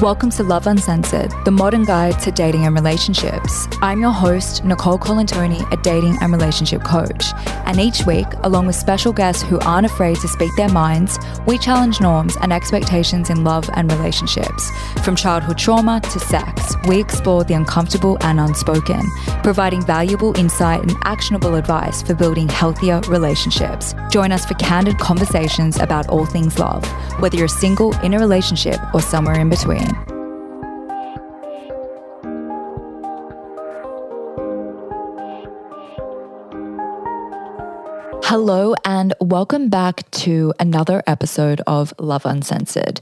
Welcome to Love Uncensored, the modern guide to dating and relationships. I'm your host, Nicole Colantoni, a dating and relationship coach. And each week, along with special guests who aren't afraid to speak their minds, we challenge norms and expectations in love and relationships. From childhood trauma to sex, we explore the uncomfortable and unspoken, providing valuable insight and actionable advice for building healthier relationships. Join us for candid conversations about all things love, whether you're single, in a relationship, or somewhere in between. Hello, and welcome back to another episode of Love Uncensored.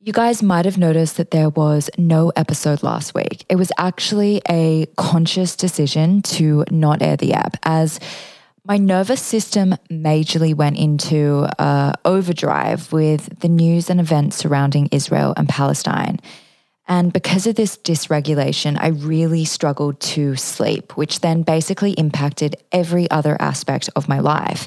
You guys might have noticed that there was no episode last week. It was actually a conscious decision to not air the app as my nervous system majorly went into uh, overdrive with the news and events surrounding Israel and Palestine. And because of this dysregulation, I really struggled to sleep, which then basically impacted every other aspect of my life.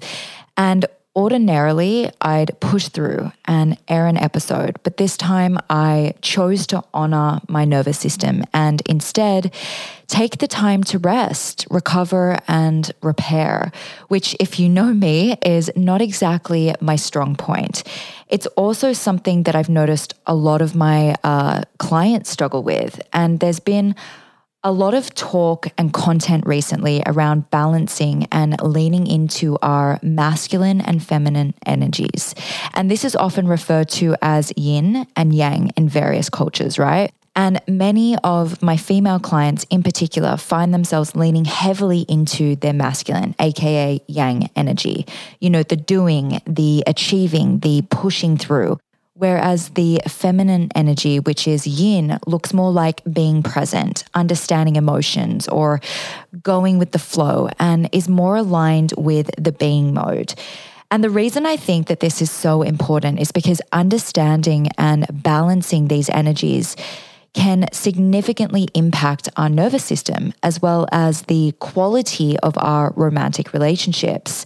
And Ordinarily, I'd push through and air an episode, but this time I chose to honor my nervous system and instead take the time to rest, recover, and repair, which, if you know me, is not exactly my strong point. It's also something that I've noticed a lot of my uh, clients struggle with, and there's been a lot of talk and content recently around balancing and leaning into our masculine and feminine energies. And this is often referred to as yin and yang in various cultures, right? And many of my female clients in particular find themselves leaning heavily into their masculine, AKA yang energy. You know, the doing, the achieving, the pushing through. Whereas the feminine energy, which is yin, looks more like being present, understanding emotions, or going with the flow, and is more aligned with the being mode. And the reason I think that this is so important is because understanding and balancing these energies can significantly impact our nervous system as well as the quality of our romantic relationships.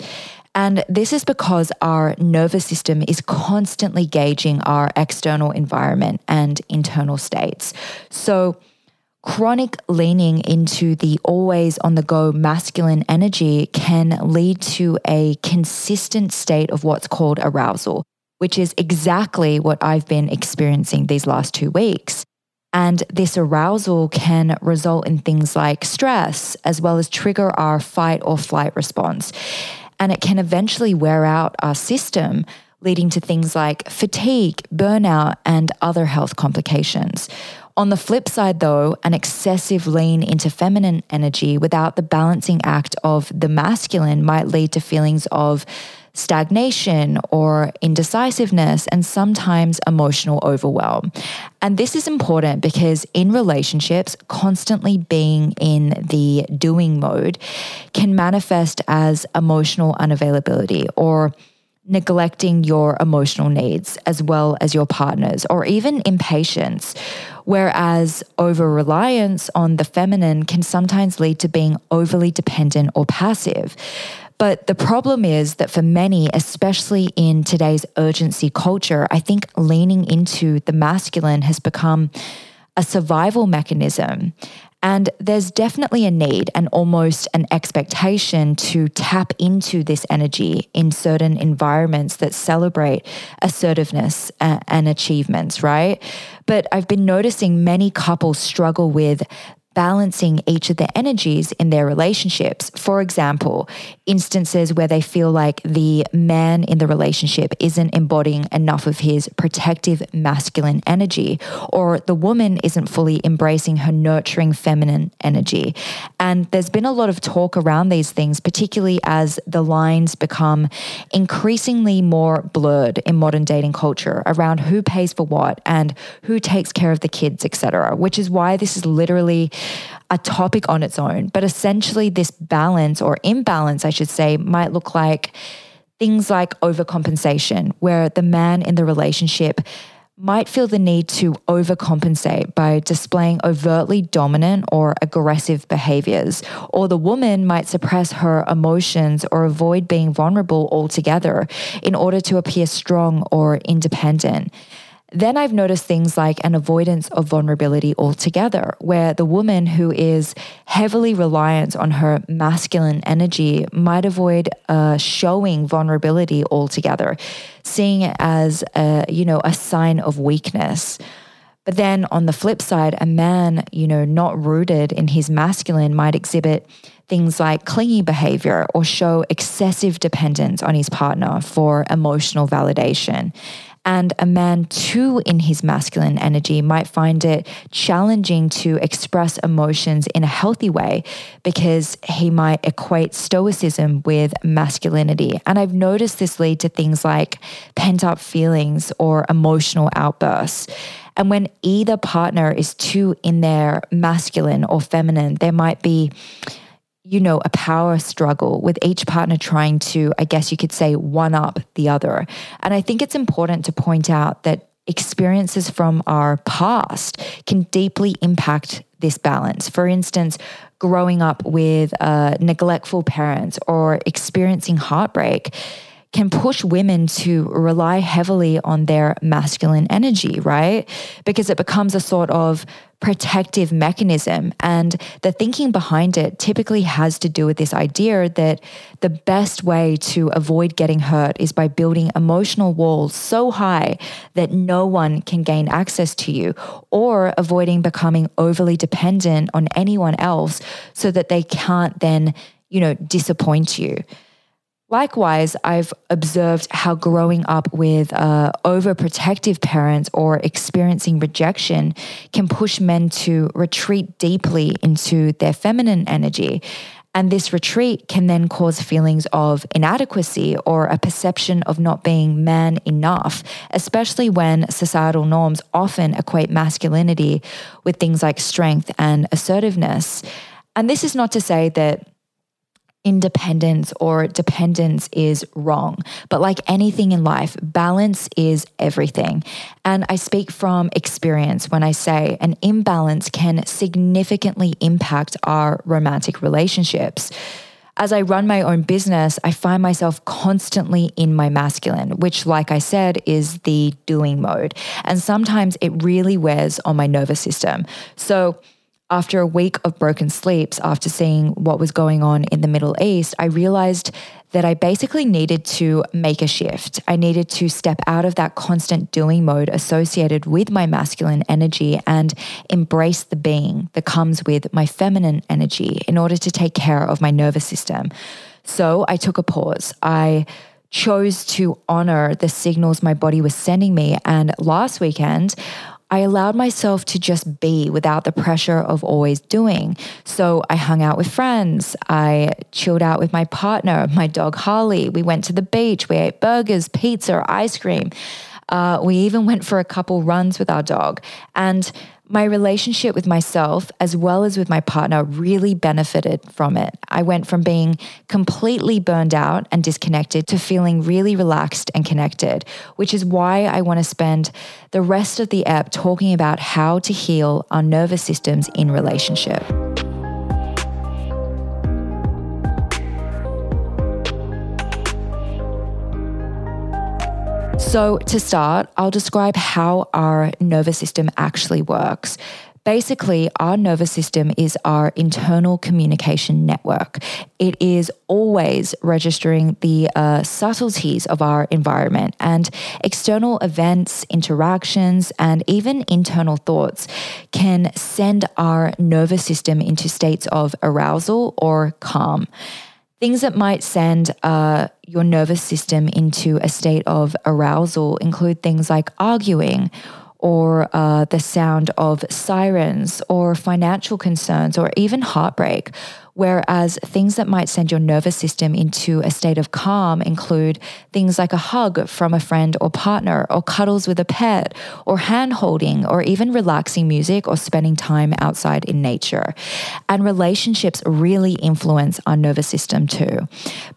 And this is because our nervous system is constantly gauging our external environment and internal states. So, chronic leaning into the always on the go masculine energy can lead to a consistent state of what's called arousal, which is exactly what I've been experiencing these last two weeks. And this arousal can result in things like stress, as well as trigger our fight or flight response and it can eventually wear out our system, leading to things like fatigue, burnout, and other health complications. On the flip side, though, an excessive lean into feminine energy without the balancing act of the masculine might lead to feelings of stagnation or indecisiveness, and sometimes emotional overwhelm. And this is important because in relationships, constantly being in the doing mode can manifest as emotional unavailability or neglecting your emotional needs as well as your partner's, or even impatience. Whereas over reliance on the feminine can sometimes lead to being overly dependent or passive. But the problem is that for many, especially in today's urgency culture, I think leaning into the masculine has become a survival mechanism. And there's definitely a need and almost an expectation to tap into this energy in certain environments that celebrate assertiveness and achievements, right? But I've been noticing many couples struggle with balancing each of the energies in their relationships. For example, instances where they feel like the man in the relationship isn't embodying enough of his protective masculine energy, or the woman isn't fully embracing her nurturing feminine energy. And there's been a lot of talk around these things, particularly as the lines become increasingly more blurred in modern dating culture around who pays for what and who takes care of the kids, etc. Which is why this is literally a topic on its own. But essentially, this balance or imbalance, I should say, might look like things like overcompensation, where the man in the relationship might feel the need to overcompensate by displaying overtly dominant or aggressive behaviors, or the woman might suppress her emotions or avoid being vulnerable altogether in order to appear strong or independent. Then I've noticed things like an avoidance of vulnerability altogether, where the woman who is heavily reliant on her masculine energy might avoid uh, showing vulnerability altogether, seeing it as a, you know, a sign of weakness. But then on the flip side, a man, you know, not rooted in his masculine might exhibit things like clingy behavior or show excessive dependence on his partner for emotional validation. And a man too in his masculine energy might find it challenging to express emotions in a healthy way because he might equate stoicism with masculinity. And I've noticed this lead to things like pent up feelings or emotional outbursts. And when either partner is too in their masculine or feminine, there might be you know, a power struggle with each partner trying to, I guess you could say, one up the other. And I think it's important to point out that experiences from our past can deeply impact this balance. For instance, growing up with uh, neglectful parents or experiencing heartbreak can push women to rely heavily on their masculine energy, right? Because it becomes a sort of protective mechanism. And the thinking behind it typically has to do with this idea that the best way to avoid getting hurt is by building emotional walls so high that no one can gain access to you, or avoiding becoming overly dependent on anyone else so that they can't then, you know, disappoint you. Likewise, I've observed how growing up with uh, overprotective parents or experiencing rejection can push men to retreat deeply into their feminine energy. And this retreat can then cause feelings of inadequacy or a perception of not being man enough, especially when societal norms often equate masculinity with things like strength and assertiveness. And this is not to say that independence or dependence is wrong. But like anything in life, balance is everything. And I speak from experience when I say an imbalance can significantly impact our romantic relationships. As I run my own business, I find myself constantly in my masculine, which, like I said, is the doing mode. And sometimes it really wears on my nervous system. So, after a week of broken sleeps, after seeing what was going on in the Middle East, I realized that I basically needed to make a shift. I needed to step out of that constant doing mode associated with my masculine energy and embrace the being that comes with my feminine energy in order to take care of my nervous system. So I took a pause. I chose to honor the signals my body was sending me. And last weekend, I allowed myself to just be without the pressure of always doing. So I hung out with friends. I chilled out with my partner, my dog Harley. We went to the beach. We ate burgers, pizza, ice cream. Uh, we even went for a couple runs with our dog. And my relationship with myself as well as with my partner really benefited from it. I went from being completely burned out and disconnected to feeling really relaxed and connected, which is why I want to spend the rest of the app talking about how to heal our nervous systems in relationship. So, to start, I'll describe how our nervous system actually works. Basically, our nervous system is our internal communication network. It is always registering the uh, subtleties of our environment and external events, interactions, and even internal thoughts can send our nervous system into states of arousal or calm. Things that might send uh, your nervous system into a state of arousal include things like arguing or uh, the sound of sirens or financial concerns or even heartbreak Whereas things that might send your nervous system into a state of calm include things like a hug from a friend or partner, or cuddles with a pet, or hand holding, or even relaxing music or spending time outside in nature. And relationships really influence our nervous system too.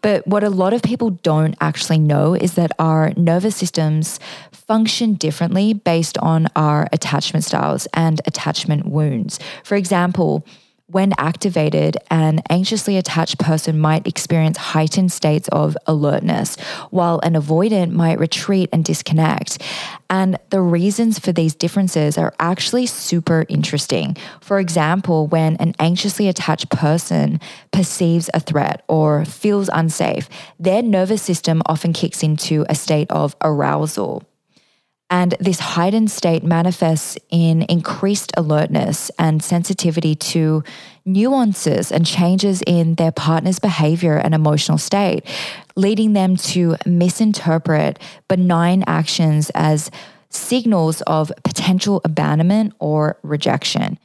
But what a lot of people don't actually know is that our nervous systems function differently based on our attachment styles and attachment wounds. For example, When activated, an anxiously attached person might experience heightened states of alertness, while an avoidant might retreat and disconnect. And the reasons for these differences are actually super interesting. For example, when an anxiously attached person perceives a threat or feels unsafe, their nervous system often kicks into a state of arousal. And this heightened state manifests in increased alertness and sensitivity to nuances and changes in their partner's behavior and emotional state, leading them to misinterpret benign actions as signals of potential abandonment or rejection.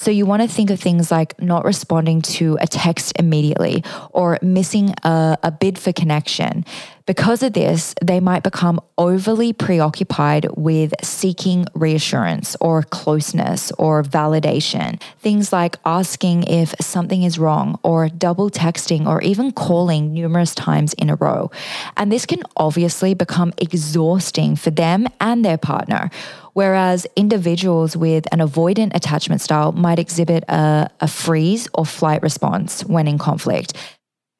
So you want to think of things like not responding to a text immediately or missing a, a, bid for connection. Because of this, they might become overly preoccupied with seeking reassurance or closeness or validation. Things like asking if something is wrong or double texting or even calling numerous times in a row. And this can obviously become exhausting for them and their partner Whereas individuals with an avoidant attachment style might exhibit a, a freeze or flight response when in conflict.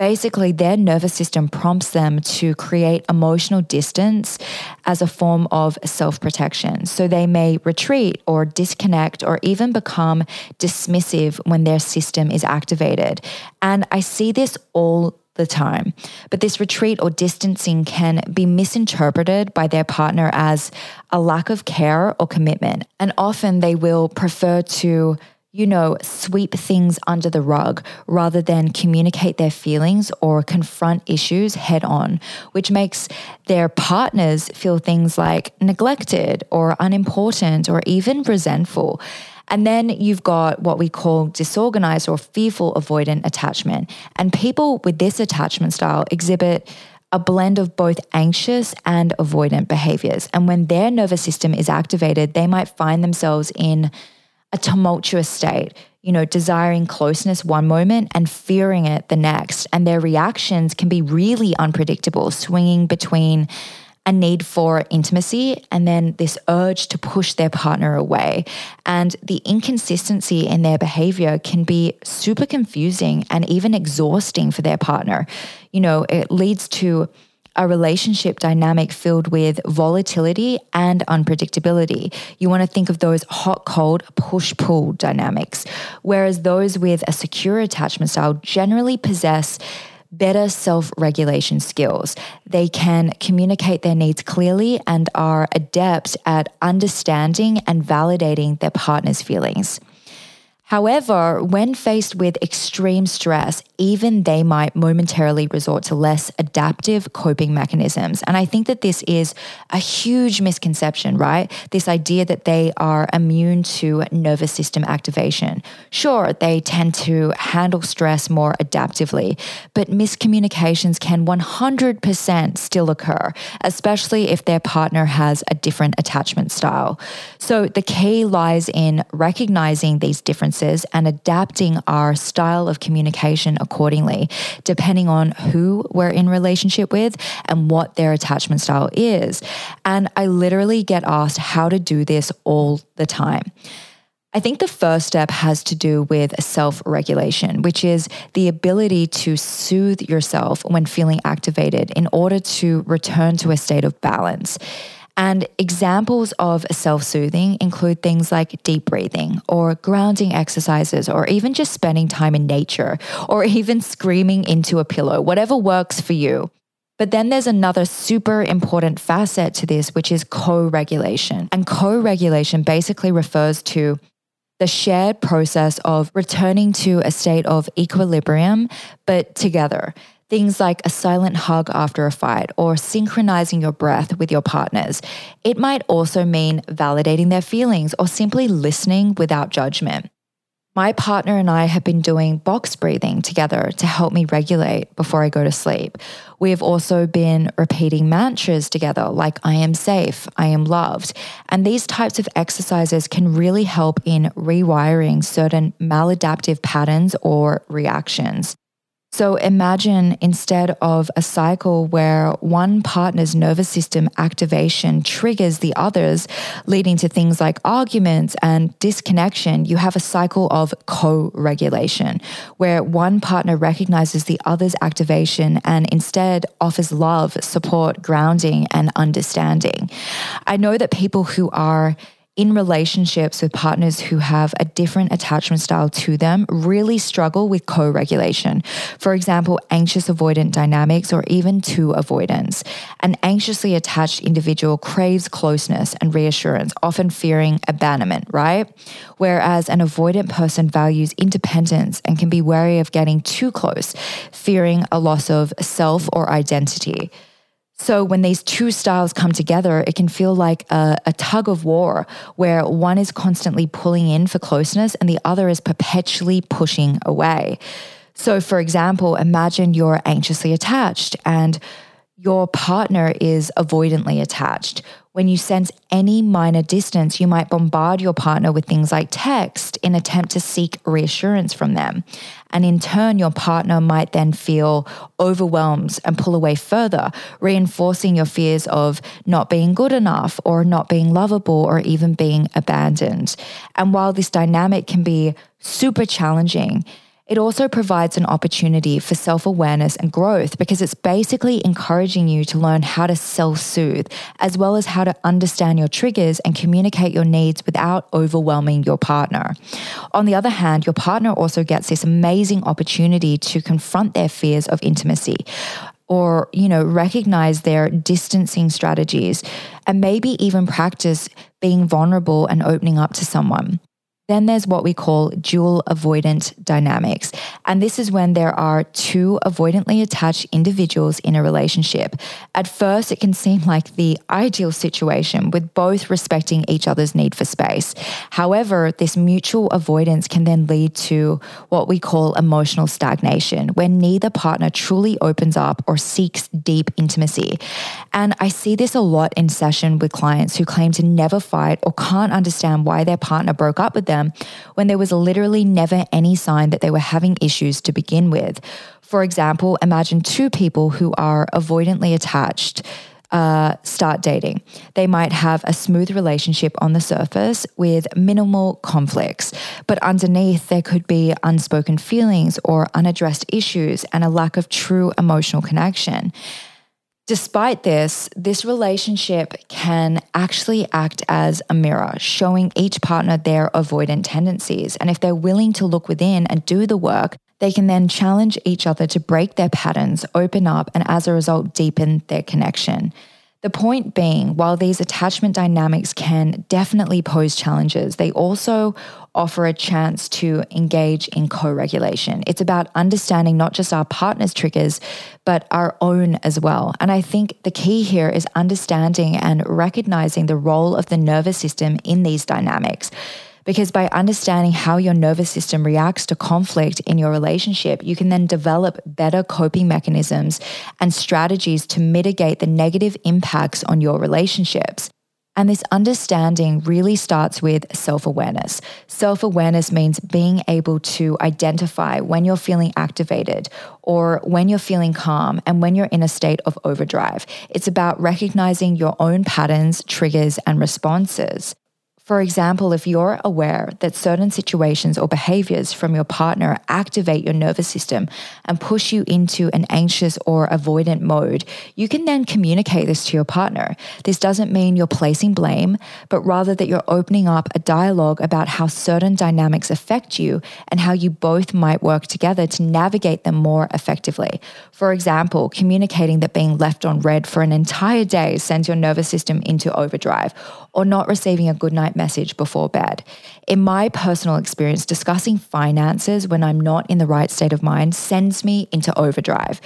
Basically, their nervous system prompts them to create emotional distance as a form of self protection. So they may retreat or disconnect or even become dismissive when their system is activated. And I see this all the time. But this retreat or distancing can be misinterpreted by their partner as a lack of care or commitment. And often they will prefer to you know, sweep things under the rug rather than communicate their feelings or confront issues head on, which makes their partners feel things like neglected or unimportant or even resentful. And then you've got what we call disorganized or fearful avoidant attachment. And people with this attachment style exhibit a blend of both anxious and avoidant behaviors. And when their nervous system is activated, they might find themselves in a tumultuous state, you know, desiring closeness one moment and fearing it the next. And their reactions can be really unpredictable, swinging between a need for intimacy and then this urge to push their partner away. And the inconsistency in their behavior can be super confusing and even exhausting for their partner. You know, it leads to a relationship dynamic filled with volatility and unpredictability. You want to think of those hot, cold, push pull dynamics. Whereas those with a secure attachment style generally possess better self regulation skills. They can communicate their needs clearly and are adept at understanding and validating their partner's feelings. However, when faced with extreme stress, even they might momentarily resort to less adaptive coping mechanisms. And I think that this is a huge misconception, right? This idea that they are immune to nervous system activation. Sure, they tend to handle stress more adaptively, but miscommunications can 100% still occur, especially if their partner has a different attachment style. So the key lies in recognizing these differences differences and adapting our style of communication accordingly, depending on who we're in relationship with and what their attachment style is. And I literally get asked how to do this all the time. I think the first step has to do with self regulation, which is the ability to soothe yourself when feeling activated in order to return to a state of balance. And examples of self soothing include things like deep breathing or grounding exercises, or even just spending time in nature, or even screaming into a pillow, whatever works for you. But then there's another super important facet to this, which is co regulation. And co regulation basically refers to the shared process of returning to a state of equilibrium, but together. Things like a silent hug after a fight or synchronizing your breath with your partners. It might also mean validating their feelings or simply listening without judgment. My partner and I have been doing box breathing together to help me regulate before I go to sleep. We have also been repeating mantras together like I am safe, I am loved. And these types of exercises can really help in rewiring certain maladaptive patterns or reactions. So imagine instead of a cycle where one partner's nervous system activation triggers the others, leading to things like arguments and disconnection, you have a cycle of co regulation, where one partner recognizes the other's activation and instead offers love, support, grounding, and understanding. I know that people who are in relationships with partners who have a different attachment style to them really struggle with co regulation. For example, anxious avoidant dynamics or even two avoidance. An anxiously attached individual craves closeness and reassurance, often fearing abandonment, right? Whereas an avoidant person values independence and can be wary of getting too close, fearing a loss of self or identity. So when these two styles come together, it can feel like a, a, tug of war where one is constantly pulling in for closeness and the other is perpetually pushing away. So, for example, imagine you're anxiously attached and your partner is avoidantly attached. When you sense any minor distance, you might bombard your partner with things like text in attempt to seek reassurance from them. And in turn, your partner might then feel overwhelmed and pull away further, reinforcing your fears of not being good enough or not being lovable or even being abandoned. And while this dynamic can be super challenging, it also provides an opportunity for self awareness and growth because it's basically encouraging you to learn how to self soothe, as well as how to understand your triggers and communicate your needs without overwhelming your partner. On the other hand, your partner also gets this amazing opportunity to confront their fears of intimacy or you know recognize their distancing strategies and maybe even practice being vulnerable and opening up to someone then there's what we call dual avoidant dynamics. And this is when there are two avoidantly attached individuals in a relationship. At first, it can seem like the ideal situation with both respecting each other's need for space. However, this mutual avoidance can then lead to what we call emotional stagnation, when neither partner truly opens up or seeks deep intimacy. And I see this a lot in session with clients who claim to never fight or can't understand why their partner broke up with them them when there was literally never any sign that they were having issues to begin with. For example, imagine two people who are avoidantly attached. Uh, start dating. They might have a smooth relationship on the surface with minimal conflicts, but underneath there could be unspoken feelings or unaddressed issues and a lack of true emotional connection. Despite this, this relationship can actually act as a mirror, showing each partner their avoidant tendencies. And if they're willing to look within and do the work, they can then challenge each other to break their patterns, open up, and as a result, deepen their connection. The point being, while these attachment dynamics can definitely pose challenges, they also offer a chance to engage in co regulation. It's about understanding not just our partner's triggers, but our own as well. And I think the key here is understanding and recognizing the role of the nervous system in these dynamics. Because by understanding how your nervous system reacts to conflict in your relationship, you can then develop better coping mechanisms and strategies to mitigate the negative impacts on your relationships. And this understanding really starts with self awareness. Self awareness means being able to identify when you're feeling activated or when you're feeling calm and when you're in a state of overdrive. It's about recognizing your own patterns, triggers, and responses. For example, if you're aware that certain situations or behaviors from your partner activate your nervous system and push you into an anxious or avoidant mode, you can then communicate this to your partner. This doesn't mean you're placing blame, but rather that you're opening up a dialogue about how certain dynamics affect you and how you both might work together to navigate them more effectively. For example, communicating that being left on read for an entire day sends your nervous system into overdrive, or not receiving a good night message before bed. In my personal experience, discussing finances when I'm not in the right state of mind sends me into overdrive.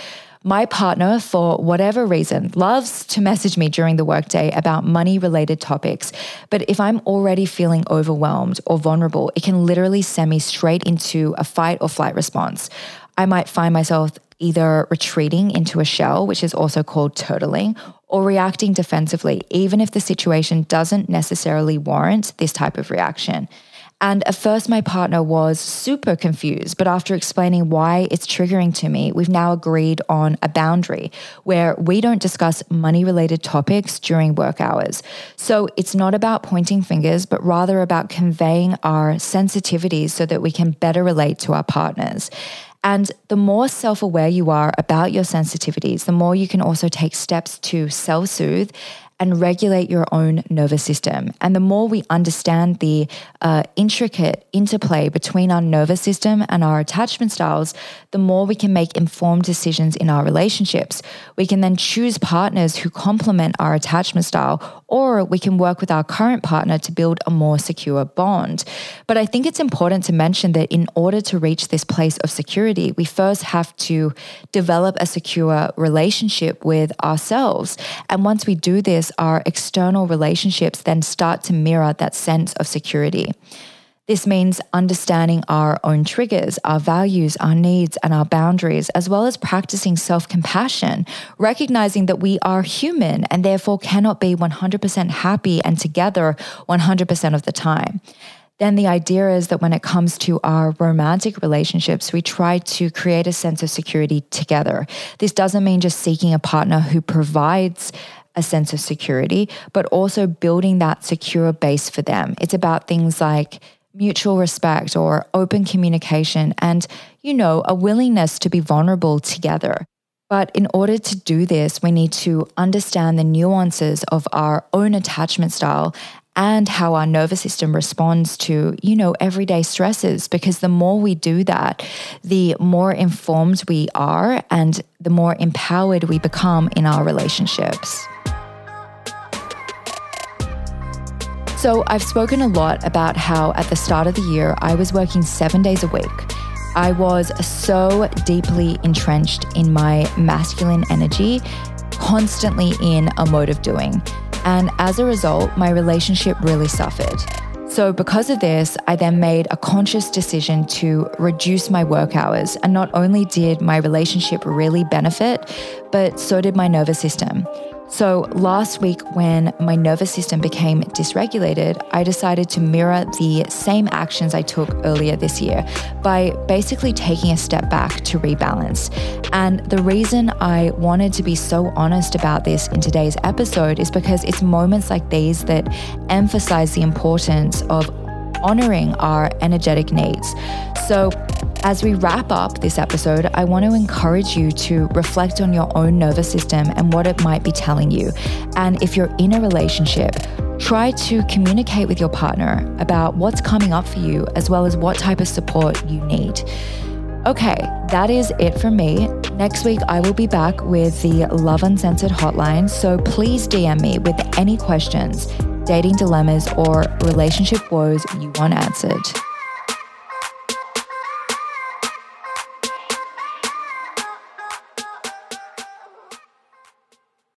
My partner, for whatever reason, loves to message me during the workday about money related topics. But if I'm already feeling overwhelmed or vulnerable, it can literally send me straight into a fight or flight response. I might find myself either retreating into a shell, which is also called turtling, or reacting defensively, even if the situation doesn't necessarily warrant this type of reaction. And at first, my partner was super confused. But after explaining why it's triggering to me, we've now agreed on a boundary where we don't discuss money related topics during work hours. So it's not about pointing fingers, but rather about conveying our sensitivities so that we can better relate to our partners. And the more self aware you are about your sensitivities, the more you can also take steps to self soothe and regulate your own nervous system. And the more we understand the uh, intricate interplay between our nervous system and our attachment styles, the more we can make informed decisions in our relationships. We can then choose partners who complement our attachment style, or we can work with our current partner to build a more secure bond. But I think it's important to mention that in order to reach this place of security, we first have to develop a secure relationship with ourselves. And once we do this, our external relationships then start to mirror that sense of security. This means understanding our own triggers, our values, our needs, and our boundaries, as well as practicing self compassion, recognizing that we are human and therefore cannot be 100% happy and together 100% of the time. Then the idea is that when it comes to our romantic relationships, we try to create a sense of security together. This doesn't mean just seeking a partner who provides a sense of security, but also building that secure base for them. It's about things like mutual respect or open communication and, you know, a willingness to be vulnerable together. But in order to do this, we need to understand the nuances of our own attachment style and how our nervous system responds to, you know, everyday stresses. Because the more we do that, the more informed we are and the more empowered we become in our relationships. So, I've spoken a lot about how at the start of the year, I was working seven days a week. I was so deeply entrenched in my masculine energy, constantly in a mode of doing. And as a result, my relationship really suffered. So, because of this, I then made a conscious decision to reduce my work hours. And not only did my relationship really benefit, but so did my nervous system. So, last week, when my nervous system became dysregulated, I decided to mirror the same actions I took earlier this year by basically taking a step back to rebalance. And the reason I wanted to be so honest about this in today's episode is because it's moments like these that emphasize the importance of honoring our energetic needs. So, as we wrap up this episode, I want to encourage you to reflect on your own nervous system and what it might be telling you. And if you're in a relationship, try to communicate with your partner about what's coming up for you, as well as what type of support you need. Okay, that is it from me. Next week, I will be back with the Love Uncensored hotline. So please DM me with any questions, dating dilemmas, or relationship woes you want answered.